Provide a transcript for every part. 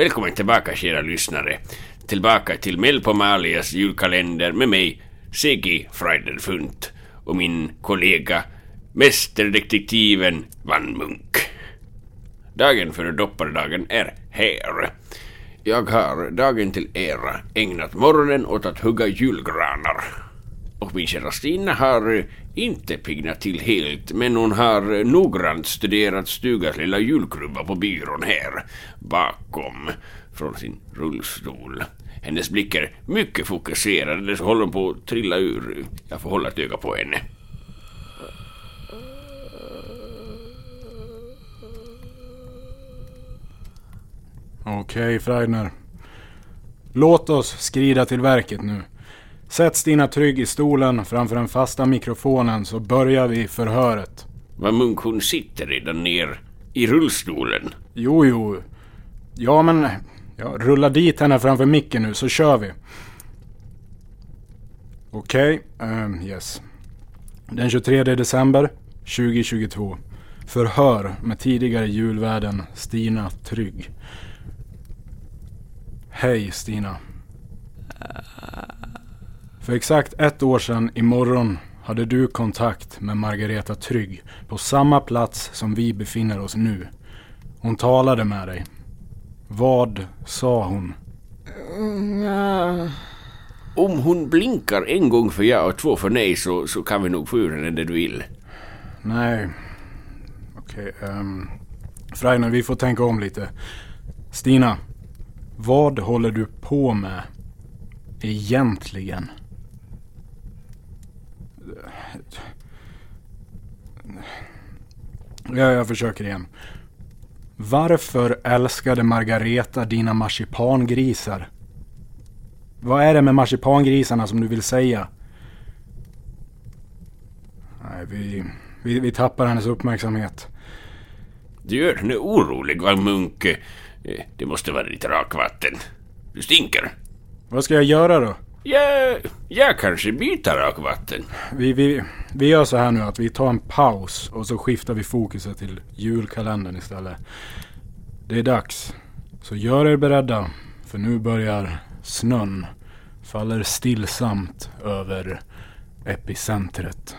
Välkommen tillbaka kära lyssnare. Tillbaka till Melpomalias julkalender med mig, C.G. Freiderfunt och min kollega Mästerdetektiven Van Munk. Dagen före dopparedagen är här. Jag har dagen till ära ägnat morgonen åt att hugga julgranar. Och min kära Stina har inte piggnat till helt, men hon har noggrant studerat stugans lilla julkrubba på byrån här, bakom, från sin rullstol. Hennes blick är mycket fokuserad, så håller hon på att trilla ur. Jag får hålla ett öga på henne. Okej, Freidner. Låt oss skrida till verket nu. Sätt Stina trygg i stolen framför den fasta mikrofonen så börjar vi förhöret. Vad Munk, hon sitter redan ner i rullstolen. Jo, jo. Ja, men... Ja, rulla dit henne framför micken nu så kör vi. Okej, ehm, yes. Den 23 december 2022. Förhör med tidigare julvärden Stina Trygg. Hej Stina. För exakt ett år sedan imorgon hade du kontakt med Margareta Trygg på samma plats som vi befinner oss nu. Hon talade med dig. Vad sa hon? Om hon blinkar en gång för ja och två för nej så, så kan vi nog få ur henne det du vill. Nej. Okej. Um, Freina, vi får tänka om lite. Stina. Vad håller du på med? Egentligen? Ja, jag försöker igen. Varför älskade Margareta dina marsipangrisar? Vad är det med marsipangrisarna som du vill säga? Nej, vi, vi, vi tappar hennes uppmärksamhet. Du gör henne orolig, va Munk? Eh, Det måste vara ditt rakvatten. Du stinker. Vad ska jag göra då? Jag, jag kanske byter rakvatten. Vi, vi, vi gör så här nu att vi tar en paus och så skiftar vi fokuset till julkalendern istället. Det är dags. Så gör er beredda. För nu börjar snön faller stillsamt över epicentret.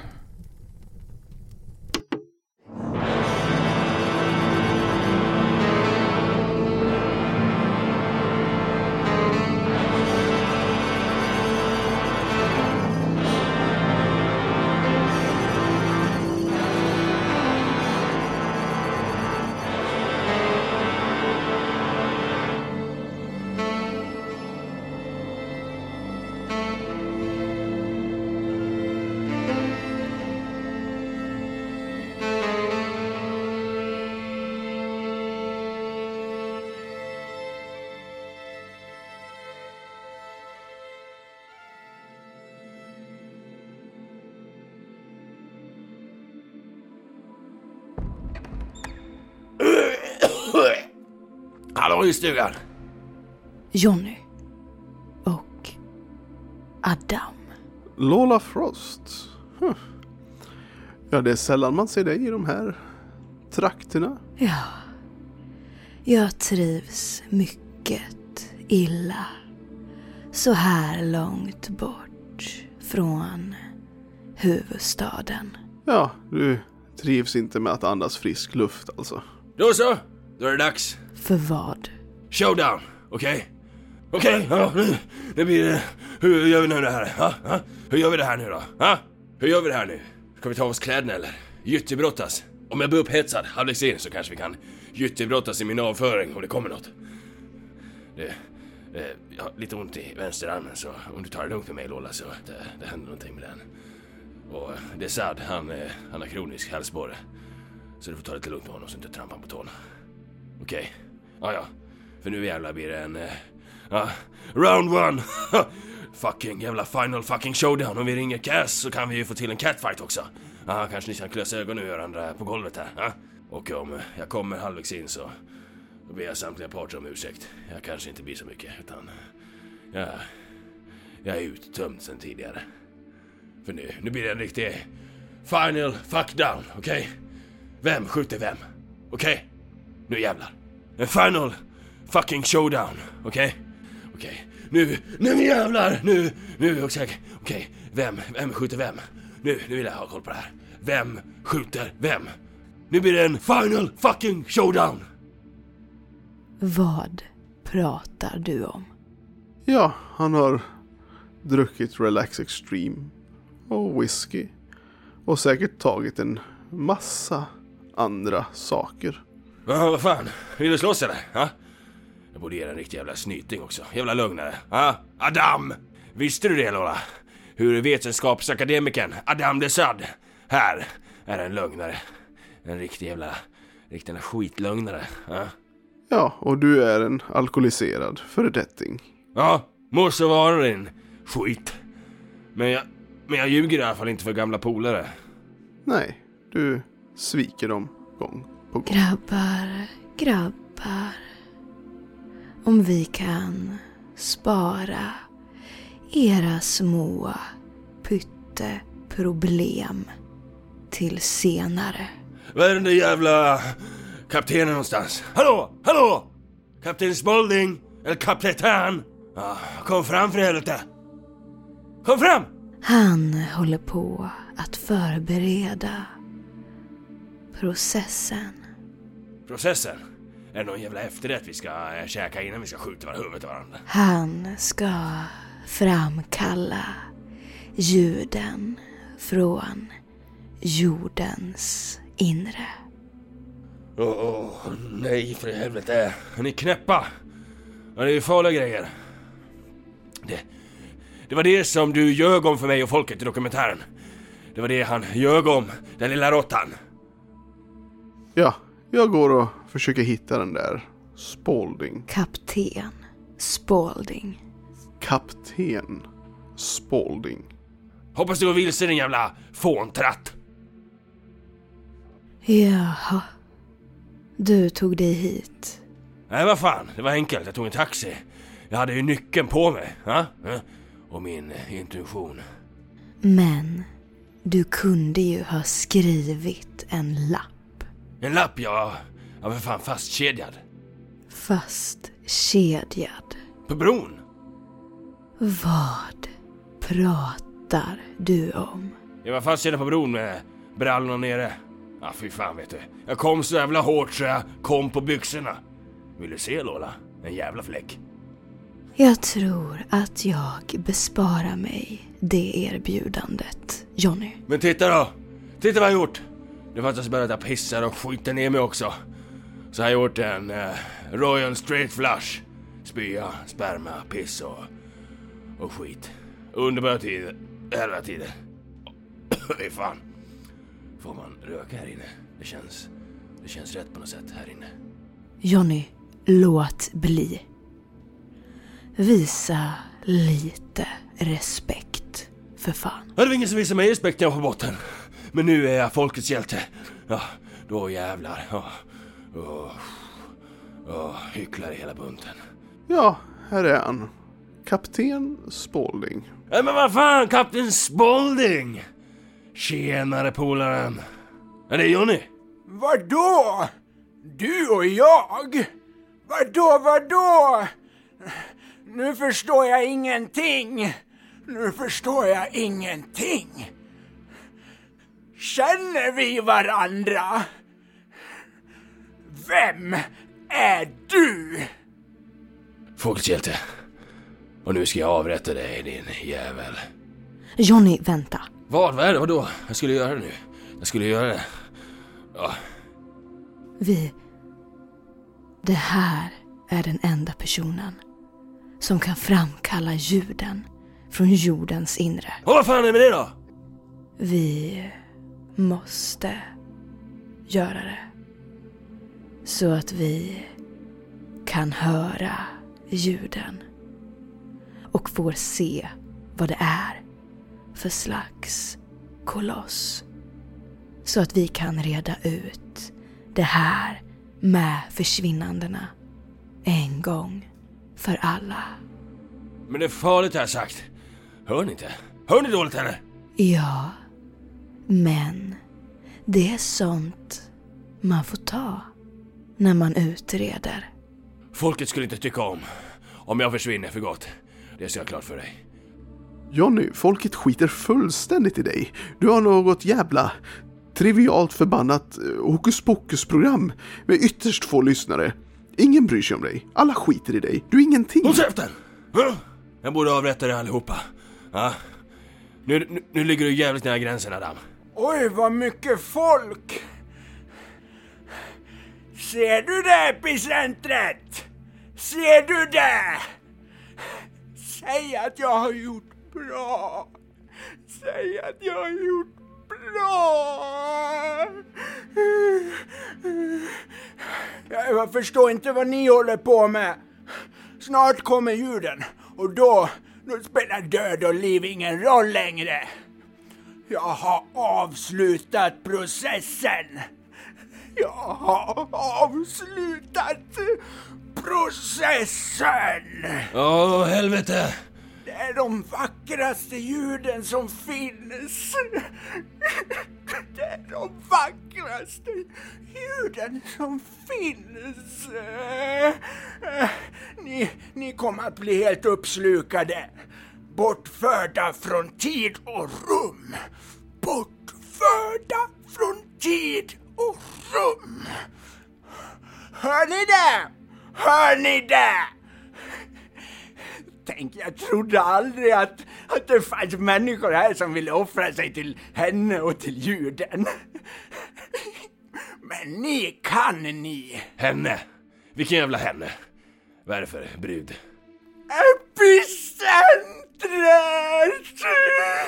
Hallå i stugan. Jonny. Och Adam. Lola Frost. Huh. Ja, det är sällan man ser dig i de här trakterna. Ja. Jag trivs mycket illa. Så här långt bort från huvudstaden. Ja, du trivs inte med att andas frisk luft alltså. Då så, då är det dags. För vad? Showdown, okej? Okej, ja, nu, nu blir det... Hur gör vi nu det här? Ha? Ha? Hur gör vi det här nu då? Ha? Hur gör vi det här nu? Ska vi ta av oss kläderna eller? Gyttebrottas? Om jag blir upphetsad halvvägs in så kanske vi kan gyttebrottas i min avföring om det kommer något. Det, det, jag har lite ont i vänsterarmen så om du tar det lugnt med mig Lola så det, det händer någonting med den. Och det är Sad, han, eh, han har kronisk halsborre. Så du får ta det lite lugnt med honom så du inte trampar på tårna. Okej. Ja, ja. För nu jävlar blir det en... Uh, round one! fucking jävla final fucking showdown. Om vi ringer Cass så kan vi ju få till en catfight också. Ja, kanske ni kan klösa ögonen ur varandra på golvet här. Ja? Och om jag kommer halvvägs in så... Då ber jag samtliga parter om ursäkt. Jag kanske inte blir så mycket, utan... Ja, jag är uttömd sen tidigare. För nu, nu blir det en riktig... Final fuck down, okej? Vem skjuter vem? Okej? Nu jävlar. En final fucking showdown. Okej? Okej. Nu, nu jävlar! Nu, nu, okej. Okej. Vem, vem skjuter vem? Nu, nu vill jag ha koll på det här. Vem skjuter vem? Nu blir det en final fucking showdown! Vad pratar du om? Ja, han har druckit Relax Extreme och whisky. Och säkert tagit en massa andra saker. Ja, vad fan? Vill du slåss eller? Ja? Jag borde ge dig en riktig jävla snyting också. Jävla lögnare. Adam! Visste du det Lola? Hur vetenskapsakademikern Adam Desad här är en lögnare. En riktig jävla, riktig jävla skitlögnare. Ja? Ja, och du är en alkoholiserad föredetting. Ja, må så vara din skit. Men jag, men jag ljuger i alla fall inte för gamla polare. Nej, du sviker dem gång. Grabbar, grabbar. Om vi kan spara era små pytteproblem till senare. Var är den där jävla kaptenen någonstans? Hallå, hallå! Kapten Spalding? Eller kapten? Ja, kom fram för helvete! Kom fram! Han håller på att förbereda processen. Processen? Är det någon jävla efterrätt vi ska äh, käka innan vi ska skjuta var huvudet av varandra? Han ska framkalla ljuden från jordens inre. Åh, åh, nej för helvete. Är ni knäppa? Ja, det är ju farliga grejer. Det, det var det som du ljög om för mig och folket i dokumentären. Det var det han ljög om, den lilla råttan. Ja, jag går och försöker hitta den där Spalding. Kapten Spalding. Kapten Spalding. Hoppas du går vilse din jävla fåntratt. Jaha. Du tog dig hit. Nej, vad fan, det var enkelt. Jag tog en taxi. Jag hade ju nyckeln på mig. Ja? Ja. Och min intuition. Men du kunde ju ha skrivit en lapp. En lapp, ja. Ja, för fan fastkedjad. Fastkedjad. På bron. Vad pratar du om? Jag var fastkedjad på bron med brallorna nere. Ja, fy fan vet du. Jag kom så jävla hårt så jag kom på byxorna. Vill du se Lola? En jävla fläck. Jag tror att jag besparar mig det erbjudandet, Johnny. Men titta då! Titta vad jag har gjort! Det fattas bara att jag pissar och skiter ner mig också. Så har jag gjort en eh, Royal Straight Flush. Spya, sperma, piss och, och skit. Underbara tider. Hela tiden. Fy fan. Får man röka här inne? Det känns... Det känns rätt på något sätt här inne. Johnny, låt bli. Visa lite respekt, för fan. Ja, det ingen som visade mig respekt när jag var på botten. Men nu är jag folkets hjälte. Ja, då jävlar. Ja. Åh, åh, hycklare hela bunten. Ja, här är han. Kapten Spalding. Nej men vad fan, Kapten Spalding! Tjenare polaren. Är det Johnny? Vadå? Du och jag? Vadå, vadå? Nu förstår jag ingenting. Nu förstår jag ingenting. Känner vi varandra? Vem är du? Folkets hjälte. Och nu ska jag avrätta dig din jävel. Johnny, vänta. Vad? Vad är det? Vadå? Jag skulle göra det nu. Jag skulle göra det. Ja, Vi... Det här är den enda personen som kan framkalla ljuden från jordens inre. och vad fan är med det då? Vi måste göra det. Så att vi kan höra ljuden. Och får se vad det är för slags koloss. Så att vi kan reda ut det här med försvinnandena en gång för alla. Men det är farligt har jag sagt. Hör ni inte? Hör ni dåligt eller? Ja, men det är sånt man får ta när man utreder. Folket skulle inte tycka om om jag försvinner för gott. Det ska jag klart för dig. Jonny, folket skiter fullständigt i dig. Du har något jävla trivialt förbannat eh, hokus pokus-program med ytterst få lyssnare. Ingen bryr sig om dig. Alla skiter i dig. Du är ingenting. Håll käften! Jag borde avrätta er allihopa. Ja. Nu, nu, nu ligger du jävligt nära gränsen Adam. Oj, vad mycket folk! Ser du det, epicentret? Ser du det? Säg att jag har gjort bra. Säg att jag har gjort bra. Jag förstår inte vad ni håller på med. Snart kommer ljuden och då, då spelar död och liv ingen roll längre. Jag har avslutat processen. Jag har avslutat processen. Åh, helvete! Det är de vackraste ljuden som finns. Det är de vackraste ljuden som finns. Ni, ni kommer att bli helt uppslukade. Bortförda från tid och rum. Bortförda från tid och rum. Hör ni det? Hör ni det? Tänk, jag trodde aldrig att, att det fanns människor här som ville offra sig till henne och till ljuden. Men ni kan ni! Henne! Vilken jävla henne? Vad är det för brud? Epicentret!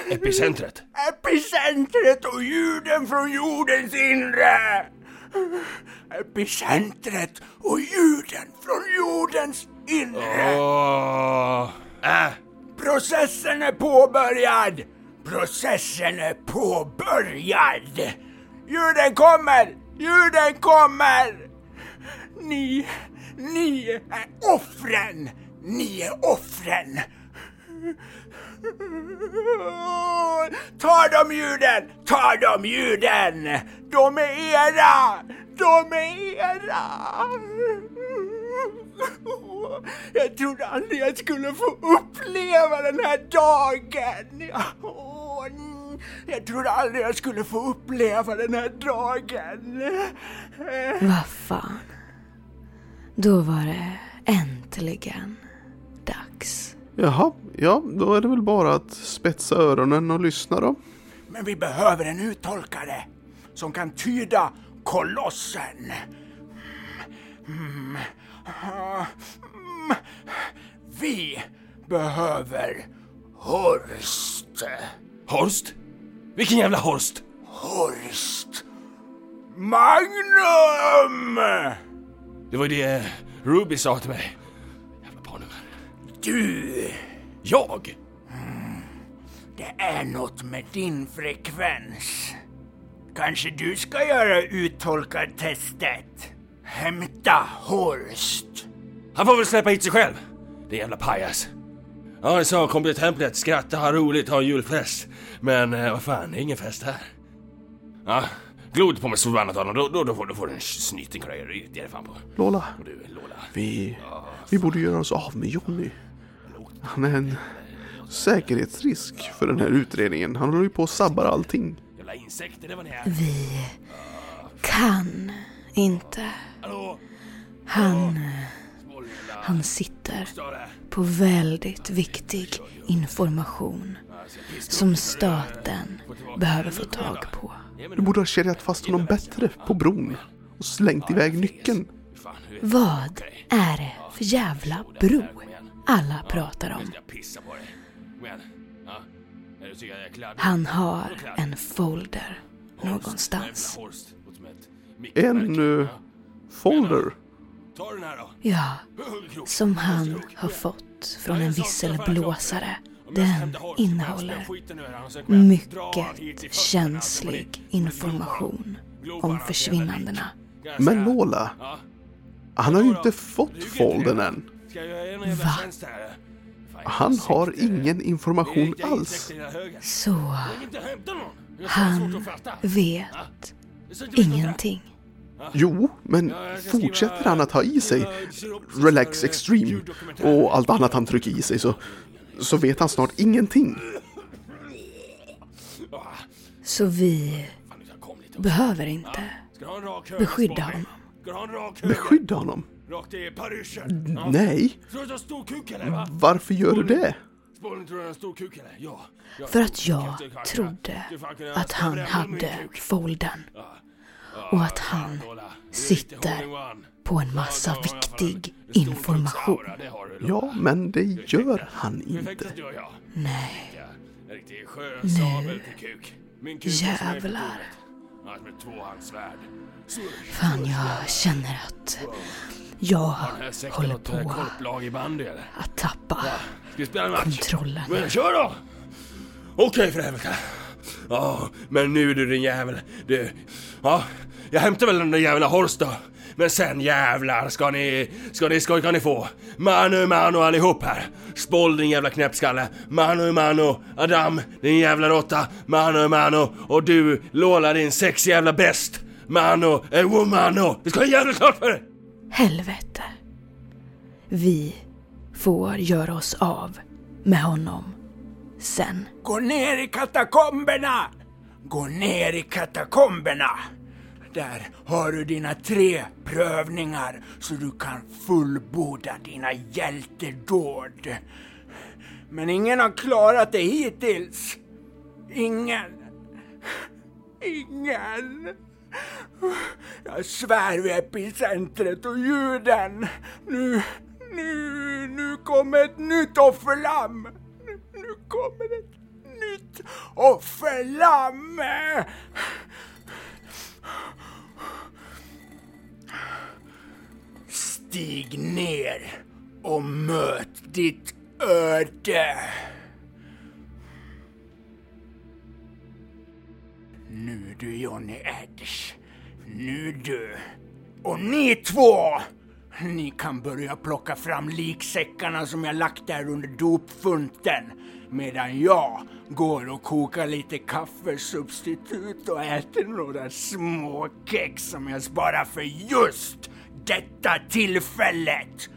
Epicentret? Epicentret och ljuden från jordens inre! Epicentret och ljuden från jordens inre! Åh! Äh! Processen är påbörjad! Processen är påbörjad! Ljuden kommer! Ljuden kommer! Ni, ni är offren! Ni är offren! Ta de ljuden! Ta de ljuden! De är era! De är era! Jag trodde aldrig jag skulle få uppleva den här dagen. Jag trodde aldrig jag skulle få uppleva den här dagen. Vad fan. Då var det äntligen. Jaha, ja, då är det väl bara att spetsa öronen och lyssna då. Men vi behöver en uttolkare som kan tyda kolossen. Mm. Mm. Vi behöver Horst. Horst? Vilken jävla Horst? Horst. Magnum! Det var det Ruby sa till mig. Du, Jag? det är något med din frekvens. Kanske du ska göra uttolkartestet? Hämta Horst. Han får väl släppa hit sig själv. Det jävla pajas. Ja, det sa kom till templet, skratta, ha roligt, ha julfest. Men eh, vad fan, det är ingen fest här. Ja, glod på mig så förbannat honom, då, då, då, får, då får du en snyting det ger det fan på. Lola, Och du, Lola. vi, vi borde göra oss av med Jonny. Han är en säkerhetsrisk för den här utredningen. Han håller ju på att sabbar allting. Vi kan inte. Han, han sitter på väldigt viktig information som staten behöver få tag på. Du borde ha kedjat fast honom bättre på bron och slängt iväg nyckeln. Vad är det för jävla bro alla pratar om? Han har en folder någonstans. En eh, folder. Ja, som han har fått från en visselblåsare. Den innehåller mycket känslig information om försvinnandena. Men Lola, han har ju inte fått foldern än. Ska jag göra en jävla tjänst här? Han har ingen information alls. Så han vet ingenting. Jo, men fortsätter han att ha i sig Relax Extreme och allt annat han trycker i sig så, så vet han snart ingenting. Så vi behöver inte beskydda honom. Beskydda honom? Rakt i paryschen? Ja. Nej, Tror du att har stor kuk eller va? varför gör du det? Spånberg, tror du att du har en stor kuk eller? Ja. ja För att jag trodde att han hade folden och att han sitter på en massa viktig information. Ja, men det gör han inte. Nej, på jävlar. Fan jag känner att jag håller något på korplag i bandy eller? att tappa Ska vi spela en match? kontrollen. Men kör då! Okej för helvete. Ja, men nu du din jävel. Du. Ja, jag hämtar väl den där jävla Horst då. Men sen jävlar ska ni, ska ni, ska ni få. Mano mano allihop här. Spoll din jävla knäppskalle. Mano mano. Adam, din jävla råtta. Mano mano. Och du, Lola, din sex jävla bäst. Mano, eh, womano. Det ska jag jävla klart för dig. Helvete. Vi får göra oss av med honom sen. Gå ner i katakomberna! Gå ner i katakomberna! Där har du dina tre prövningar så du kan fullborda dina hjältedåd. Men ingen har klarat det hittills. Ingen. Ingen. Jag svär vid epicentret och ljuden. Nu, nu, nu kommer ett nytt offerlamm. Nu, nu kommer ett nytt offerlamm. Stig ner och möt ditt öde. Nu du Johnny Edge. Nu du. Och ni två! Ni kan börja plocka fram liksäckarna som jag lagt där under dopfunten. Medan jag går och kokar lite kaffesubstitut och äter några små kex som jag sparar för just detta tillfället.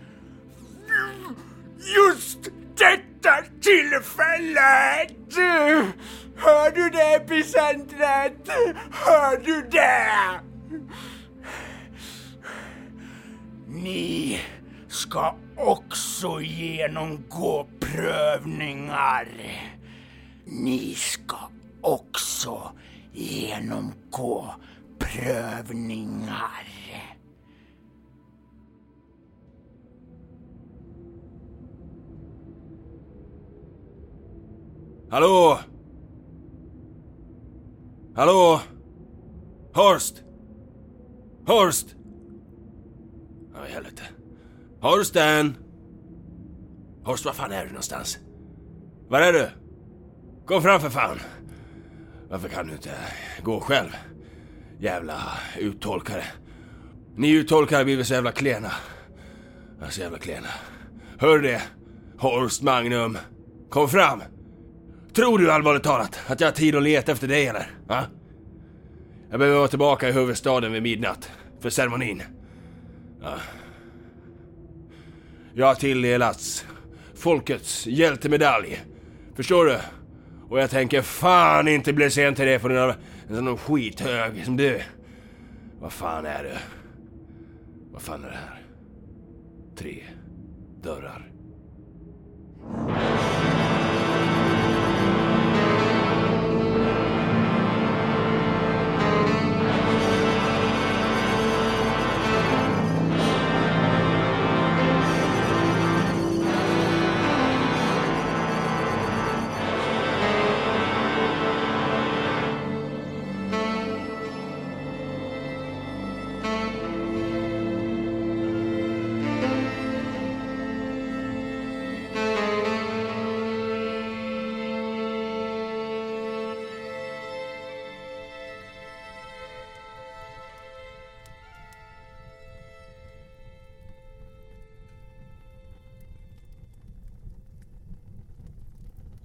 Just detta tillfället! Hör du det epicentret? Hör du det? Ni ska också genomgå prövningar. Ni ska också genomgå prövningar. Hallå? Hallå? Horst? Horst? Ja, i helvete. Horsten? Horst, var fan är du någonstans? Var är du? Kom fram för fan. Varför kan du inte gå själv? Jävla uttolkare. Ni uttolkare blir så jävla klena. Ja, Så jävla klena. Hör du det? Horst Magnum. Kom fram! Tror du allvarligt talat att jag har tid att leta efter dig eller? Va? Jag behöver vara tillbaka i huvudstaden vid midnatt. För ceremonin. Ja. Jag har tilldelats folkets hjältemedalj. Förstår du? Och jag tänker fan inte bli sen till det för en en sån skithög som du. Vad fan är det? Vad fan är det här? Tre dörrar.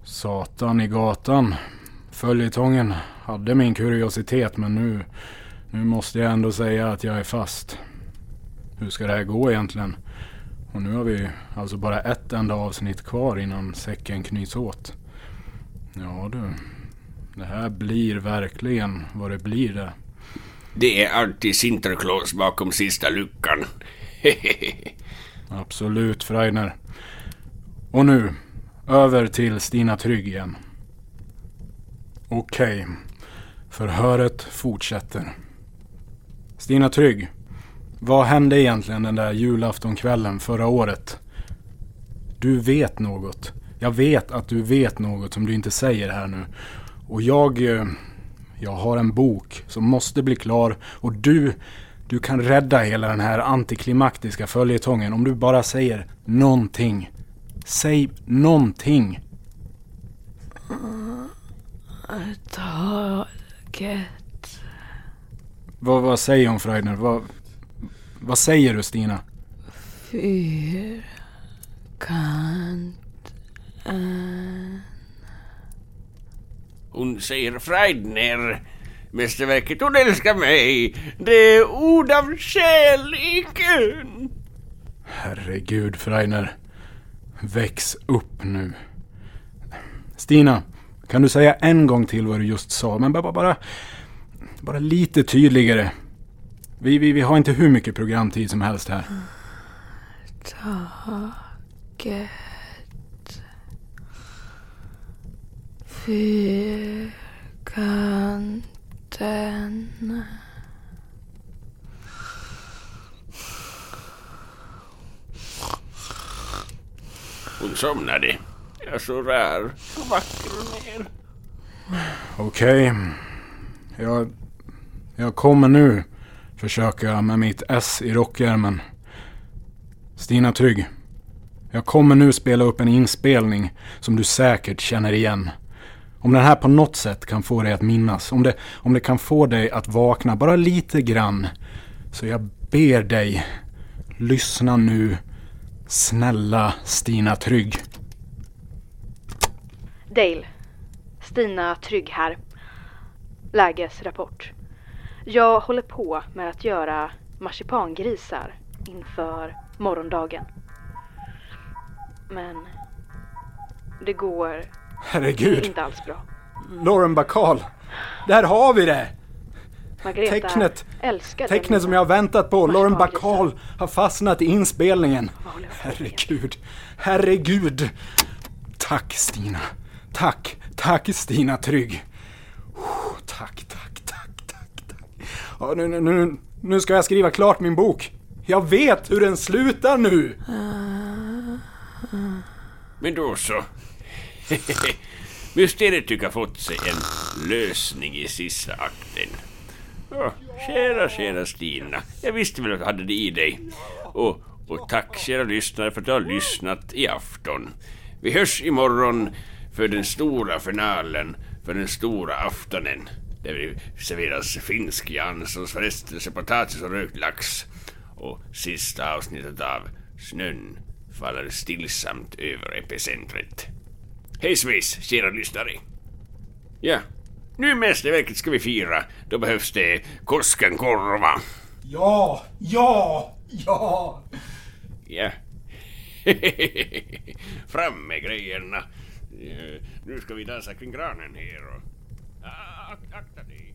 Satan i gatan. Följetongen hade min kuriositet men nu, Nu måste jag ändå säga att jag är fast. Hur ska det här gå egentligen? Och nu har vi alltså bara ett enda avsnitt kvar innan säcken knyts åt. Ja du. Det här blir verkligen vad det blir det. Det är alltid Sinterklaas bakom sista luckan. Absolut Freidner. Och nu, över till Stina Trygg igen. Okej, förhöret fortsätter. Stina Trygg, vad hände egentligen den där julaftonkvällen förra året? Du vet något. Jag vet att du vet något som du inte säger här nu. Och jag... Eh, jag har en bok som måste bli klar och du... Du kan rädda hela den här antiklimaktiska följetongen om du bara säger någonting. Säg någonting. Taget. Vad, vad säger hon Freidner? Vad, vad säger du Stina? Fyrkant. Hon säger Freidner. Mästerverket hon älskar mig. Det är ord av kärleken. Herregud Freidner. Väx upp nu. Stina, kan du säga en gång till vad du just sa? Men bara, bara, bara lite tydligare. Vi, vi, vi har inte hur mycket programtid som helst här. Taket. Fyrkanten. Hon somnade. Jag så rar, så vacker hon är. Okej. Jag, jag kommer nu försöka med mitt S i rockärmen. Stina Trygg. Jag kommer nu spela upp en inspelning som du säkert känner igen. Om den här på något sätt kan få dig att minnas. Om det, om det kan få dig att vakna bara lite grann. Så jag ber dig. Lyssna nu. Snälla Stina Trygg. Dale. Stina Trygg här. Lägesrapport. Jag håller på med att göra marsipangrisar inför morgondagen. Men det går Herregud. inte alls bra. Lauren Bacall. Där har vi det! Margareta Tecknet. älskar Tecknet som jag har väntat på. Lauren. Bacall har fastnat i inspelningen. Herregud. Herregud. Tack Stina. Tack. Tack Stina Trygg. Oh, Tack, tack, tack, tack, tack. Ja, nu, nu, nu, nu ska jag skriva klart min bok. Jag vet hur den slutar nu. Men då så. Mysteriet tycker ha fått sig en lösning i sista akten. Ja, kära, kära Stina. Jag visste väl att du hade det i dig. Och, och tack kära lyssnare för att du har lyssnat i afton. Vi hörs imorgon för den stora finalen, för den stora aftonen. Där vi serveras finsk Janssons frestelse, potatis och rökt lax. Och sista avsnittet av Snön faller stillsamt över epicentret. Hej svejs, kära lyssnare. Ja, nu mästerverket ska vi fira. Då behövs det Koskenkorva. Ja, ja, ja. Ja. Fram med grejerna. Eh, Nu ska vi dansa kring granen här och... Ak- akta dig.